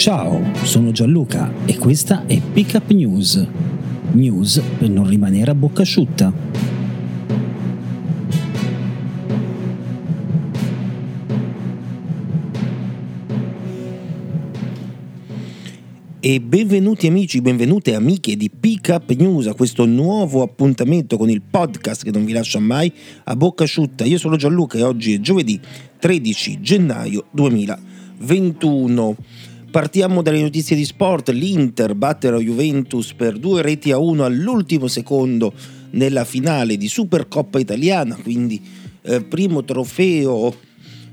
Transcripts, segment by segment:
Ciao, sono Gianluca e questa è Pickup News. News per non rimanere a bocca asciutta. E benvenuti amici, benvenute amiche di Pickup News a questo nuovo appuntamento con il podcast che non vi lascia mai a bocca asciutta. Io sono Gianluca e oggi è giovedì 13 gennaio 2021. Partiamo dalle notizie di sport. L'Inter batte la Juventus per due reti a uno all'ultimo secondo nella finale di Supercoppa italiana, quindi eh, primo trofeo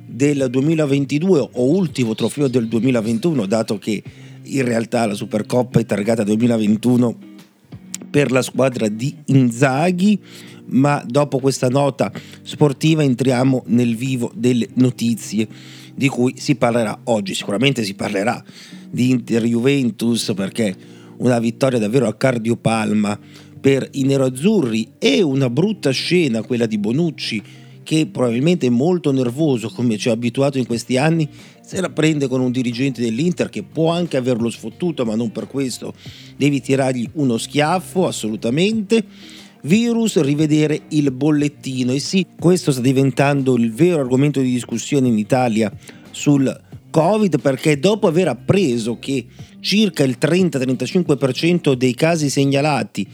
del 2022 o ultimo trofeo del 2021, dato che in realtà la Supercoppa è targata 2021 per la squadra di Inzaghi, ma dopo questa nota sportiva entriamo nel vivo delle notizie di cui si parlerà oggi. Sicuramente si parlerà di Inter Juventus perché una vittoria davvero a cardiopalma per i neroazzurri e una brutta scena quella di Bonucci che probabilmente molto nervoso come ci ha abituato in questi anni se la prende con un dirigente dell'Inter che può anche averlo sfottuto, ma non per questo devi tirargli uno schiaffo, assolutamente. Virus, rivedere il bollettino. E sì, questo sta diventando il vero argomento di discussione in Italia sul Covid perché dopo aver appreso che circa il 30-35% dei casi segnalati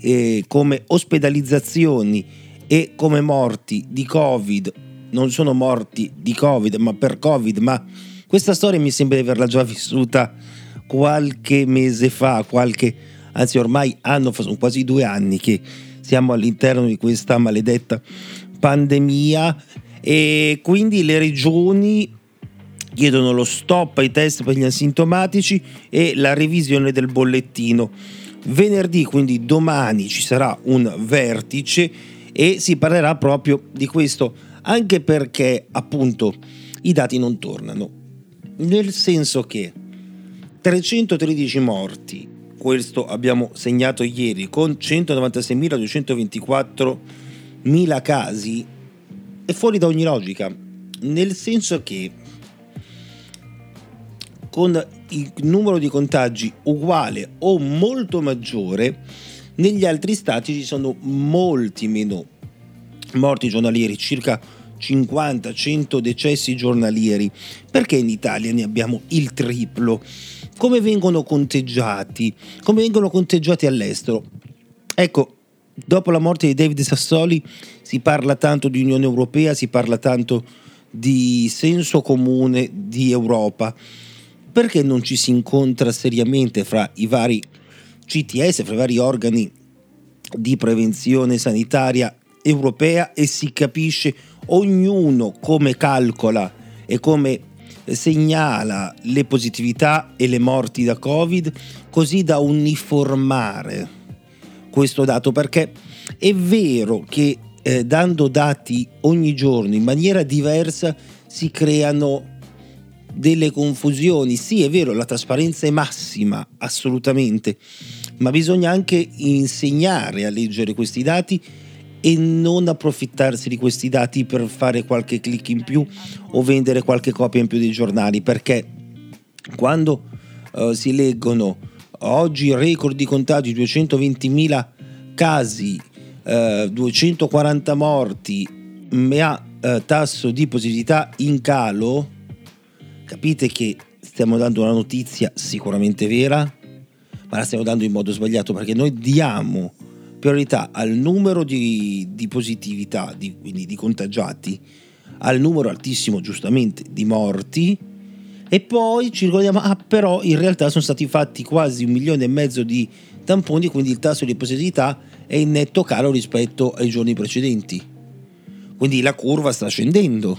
eh, come ospedalizzazioni e come morti di Covid non sono morti di Covid, ma per Covid, ma questa storia mi sembra di averla già vissuta qualche mese fa, qualche, anzi ormai anno fa, sono quasi due anni che siamo all'interno di questa maledetta pandemia e quindi le regioni chiedono lo stop ai test per gli asintomatici e la revisione del bollettino. Venerdì, quindi domani, ci sarà un vertice e si parlerà proprio di questo anche perché appunto i dati non tornano, nel senso che 313 morti, questo abbiamo segnato ieri, con 196.224 casi, è fuori da ogni logica, nel senso che con il numero di contagi uguale o molto maggiore, negli altri stati ci sono molti meno morti giornalieri, circa 50-100 decessi giornalieri. Perché in Italia ne abbiamo il triplo? Come vengono conteggiati? Come vengono conteggiati all'estero? Ecco, dopo la morte di David Sassoli si parla tanto di Unione Europea, si parla tanto di senso comune di Europa. Perché non ci si incontra seriamente fra i vari CTS, fra i vari organi di prevenzione sanitaria europea e si capisce ognuno come calcola e come segnala le positività e le morti da Covid, così da uniformare questo dato, perché è vero che eh, dando dati ogni giorno in maniera diversa si creano delle confusioni. Sì, è vero, la trasparenza è massima, assolutamente, ma bisogna anche insegnare a leggere questi dati e non approfittarsi di questi dati per fare qualche click in più o vendere qualche copia in più dei giornali, perché quando uh, si leggono oggi record di contagi, 220.000 casi, uh, 240 morti, ma uh, tasso di positività in calo, capite che stiamo dando una notizia sicuramente vera, ma la stiamo dando in modo sbagliato perché noi diamo priorità al numero di, di positività, di, quindi di contagiati, al numero altissimo giustamente di morti e poi ci ricordiamo, ah però in realtà sono stati fatti quasi un milione e mezzo di tamponi, quindi il tasso di positività è in netto calo rispetto ai giorni precedenti. Quindi la curva sta scendendo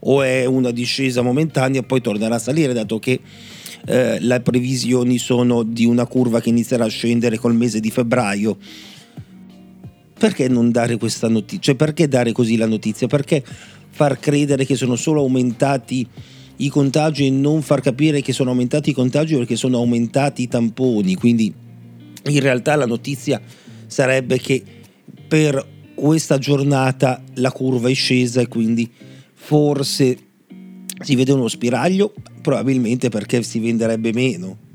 o è una discesa momentanea e poi tornerà a salire dato che eh, le previsioni sono di una curva che inizierà a scendere col mese di febbraio. Perché non dare questa notizia? Cioè perché dare così la notizia? Perché far credere che sono solo aumentati i contagi e non far capire che sono aumentati i contagi perché sono aumentati i tamponi. Quindi in realtà la notizia sarebbe che per questa giornata la curva è scesa e quindi forse si vede uno spiraglio, probabilmente perché si venderebbe meno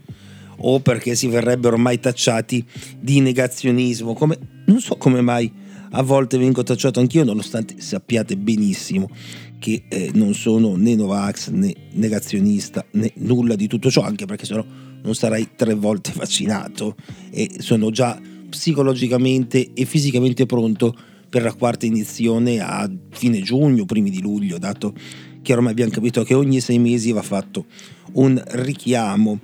o perché si verrebbero ormai tacciati di negazionismo. Come, non so come mai a volte vengo tacciato anch'io, nonostante sappiate benissimo che eh, non sono né Novax né negazionista né nulla di tutto ciò, anche perché sennò non sarei tre volte vaccinato e sono già psicologicamente e fisicamente pronto per la quarta iniezione a fine giugno, primi di luglio, dato che ormai abbiamo capito che ogni sei mesi va fatto un richiamo.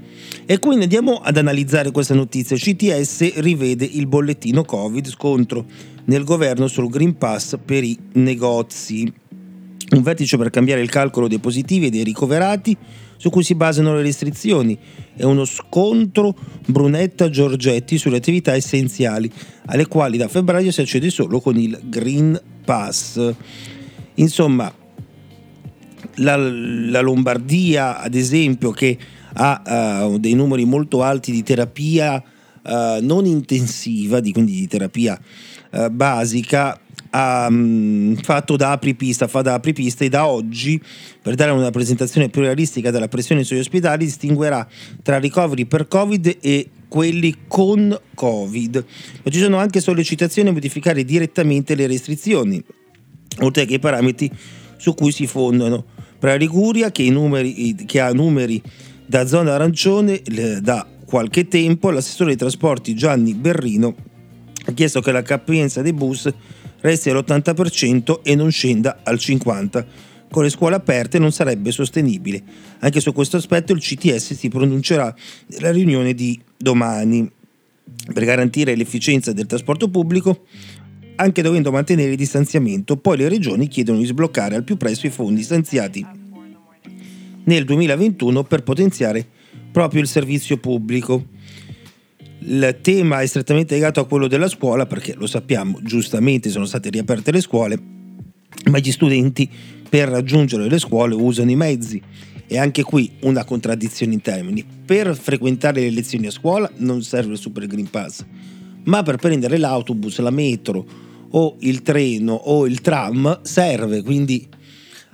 E quindi andiamo ad analizzare questa notizia. CTS rivede il bollettino Covid, scontro nel governo sul Green Pass per i negozi. Un vertice per cambiare il calcolo dei positivi e dei ricoverati su cui si basano le restrizioni e uno scontro Brunetta-Giorgetti sulle attività essenziali alle quali da febbraio si accede solo con il Green Pass. Insomma, la, la Lombardia, ad esempio, che ha uh, dei numeri molto alti di terapia uh, non intensiva, di, quindi di terapia uh, basica, ha um, fatto da apripista, fa da apripista e da oggi, per dare una presentazione più realistica della pressione sugli ospedali, distinguerà tra ricoveri per Covid e quelli con Covid. Ma ci sono anche sollecitazioni a modificare direttamente le restrizioni, oltre che i parametri su cui si fondano. Per Liguria, che, numeri, che ha numeri da zona arancione da qualche tempo, l'assessore dei trasporti Gianni Berrino ha chiesto che la capienza dei bus resti all'80% e non scenda al 50%. Con le scuole aperte non sarebbe sostenibile. Anche su questo aspetto il CTS si pronuncerà nella riunione di domani. Per garantire l'efficienza del trasporto pubblico, anche dovendo mantenere il distanziamento, poi le regioni chiedono di sbloccare al più presto i fondi stanziati nel 2021 per potenziare proprio il servizio pubblico. Il tema è strettamente legato a quello della scuola perché lo sappiamo, giustamente sono state riaperte le scuole, ma gli studenti per raggiungere le scuole usano i mezzi. E anche qui una contraddizione in termini. Per frequentare le lezioni a scuola non serve il Super Green Pass, ma per prendere l'autobus, la metro o il treno o il tram serve, quindi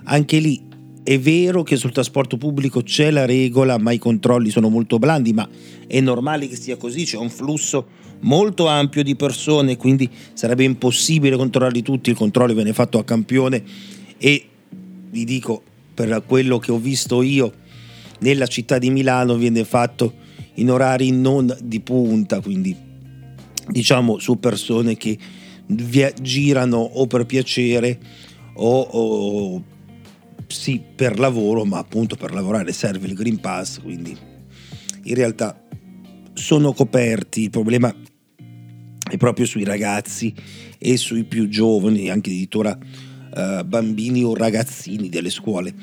anche lì è vero che sul trasporto pubblico c'è la regola, ma i controlli sono molto blandi, ma è normale che sia così, c'è un flusso molto ampio di persone, quindi sarebbe impossibile controllarli tutti, il controllo viene fatto a campione e vi dico per quello che ho visto io nella città di Milano viene fatto in orari non di punta, quindi diciamo su persone che girano o per piacere o, o sì per lavoro, ma appunto per lavorare serve il Green Pass, quindi in realtà sono coperti, il problema è proprio sui ragazzi e sui più giovani, anche addirittura eh, bambini o ragazzini delle scuole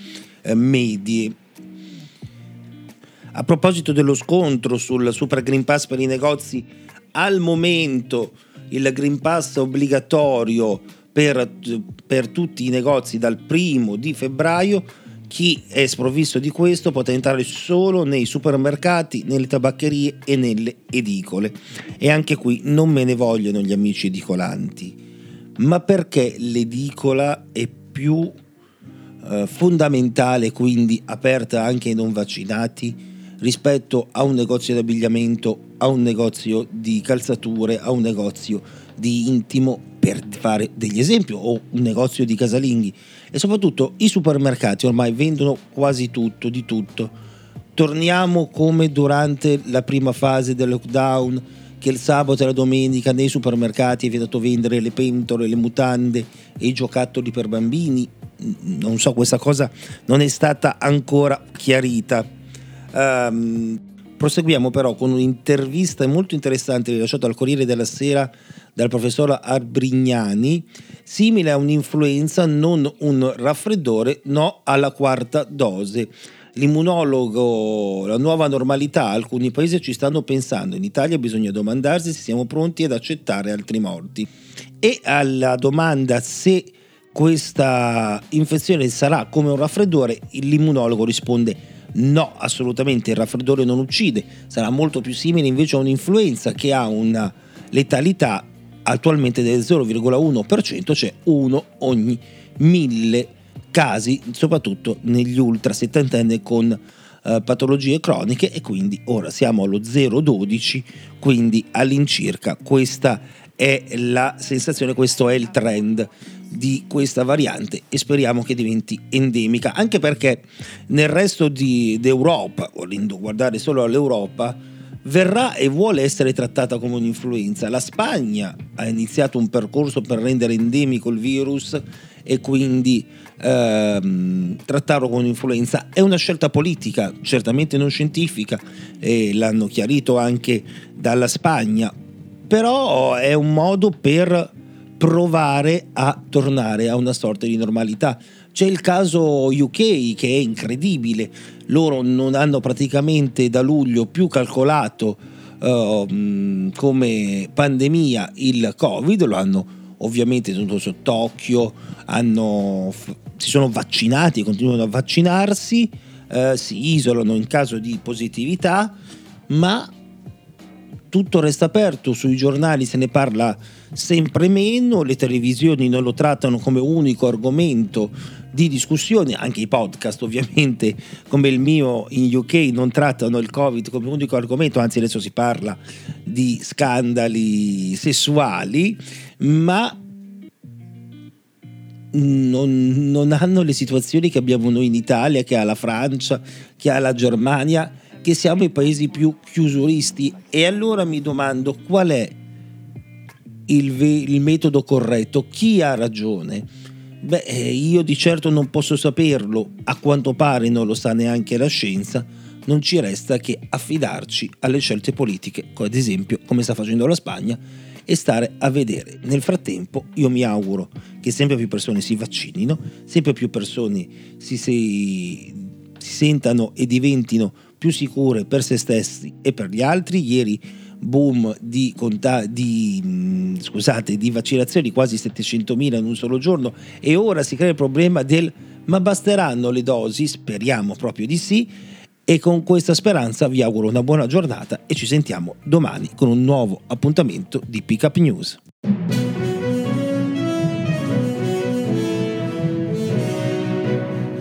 eh, medie. A proposito dello scontro sul Super Green Pass per i negozi, al momento il Green Pass obbligatorio per, per tutti i negozi dal primo di febbraio chi è sprovvisto di questo potrà entrare solo nei supermercati, nelle tabaccherie e nelle edicole. E anche qui non me ne vogliono gli amici edicolanti, ma perché l'edicola è più eh, fondamentale, quindi aperta anche ai non vaccinati, rispetto a un negozio di abbigliamento, a un negozio di calzature, a un negozio di intimo per fare degli esempi, o un negozio di casalinghi e soprattutto i supermercati ormai vendono quasi tutto, di tutto. Torniamo come durante la prima fase del lockdown, che il sabato e la domenica nei supermercati è vietato vendere le pentole, le mutande e i giocattoli per bambini. Non so, questa cosa non è stata ancora chiarita. Um, proseguiamo però con un'intervista molto interessante rilasciata al Corriere della Sera dal professor Arbrignani, simile a un'influenza, non un raffreddore, no alla quarta dose. L'immunologo, la nuova normalità, alcuni paesi ci stanno pensando, in Italia bisogna domandarsi se siamo pronti ad accettare altri morti. E alla domanda se questa infezione sarà come un raffreddore, l'immunologo risponde no, assolutamente, il raffreddore non uccide, sarà molto più simile invece a un'influenza che ha una letalità attualmente del 0,1%, cioè uno ogni mille casi, soprattutto negli ultra settantenni con eh, patologie croniche e quindi ora siamo allo 0,12, quindi all'incirca questa è la sensazione, questo è il trend di questa variante e speriamo che diventi endemica, anche perché nel resto di, d'Europa, volendo guardare solo all'Europa, verrà e vuole essere trattata come un'influenza. La Spagna ha iniziato un percorso per rendere endemico il virus e quindi ehm, trattarlo come un'influenza. È una scelta politica, certamente non scientifica, e l'hanno chiarito anche dalla Spagna, però è un modo per provare a tornare a una sorta di normalità. C'è il caso UK che è incredibile, loro non hanno praticamente da luglio più calcolato uh, come pandemia il Covid, lo hanno ovviamente tenuto sott'occhio, hanno, si sono vaccinati, continuano a vaccinarsi, uh, si isolano in caso di positività, ma tutto resta aperto, sui giornali se ne parla sempre meno, le televisioni non lo trattano come unico argomento di discussione, anche i podcast ovviamente come il mio in UK non trattano il Covid come unico argomento, anzi adesso si parla di scandali sessuali, ma non, non hanno le situazioni che abbiamo noi in Italia, che ha la Francia, che ha la Germania che siamo i paesi più chiusuristi. E allora mi domando qual è il, ve- il metodo corretto, chi ha ragione? Beh, eh, io di certo non posso saperlo, a quanto pare non lo sa neanche la scienza, non ci resta che affidarci alle scelte politiche, ad esempio come sta facendo la Spagna, e stare a vedere. Nel frattempo io mi auguro che sempre più persone si vaccinino, sempre più persone si, si, si sentano e diventino più sicure per se stessi e per gli altri. Ieri boom di, conta- di, mh, scusate, di vaccinazioni, quasi 700.000 in un solo giorno e ora si crea il problema del ma basteranno le dosi? Speriamo proprio di sì. E con questa speranza vi auguro una buona giornata e ci sentiamo domani con un nuovo appuntamento di Pickup News.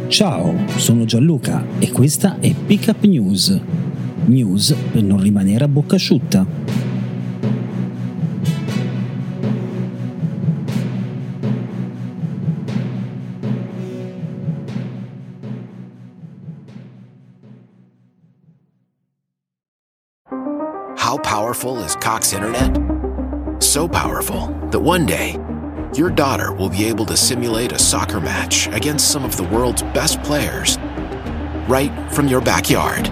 Ciao, sono Gianluca e questa è Pickup News. News per non rimanere a bocca asciutta. How powerful is Cox Internet? So powerful that one day your daughter will be able to simulate a soccer match against some of the world's best players right from your backyard.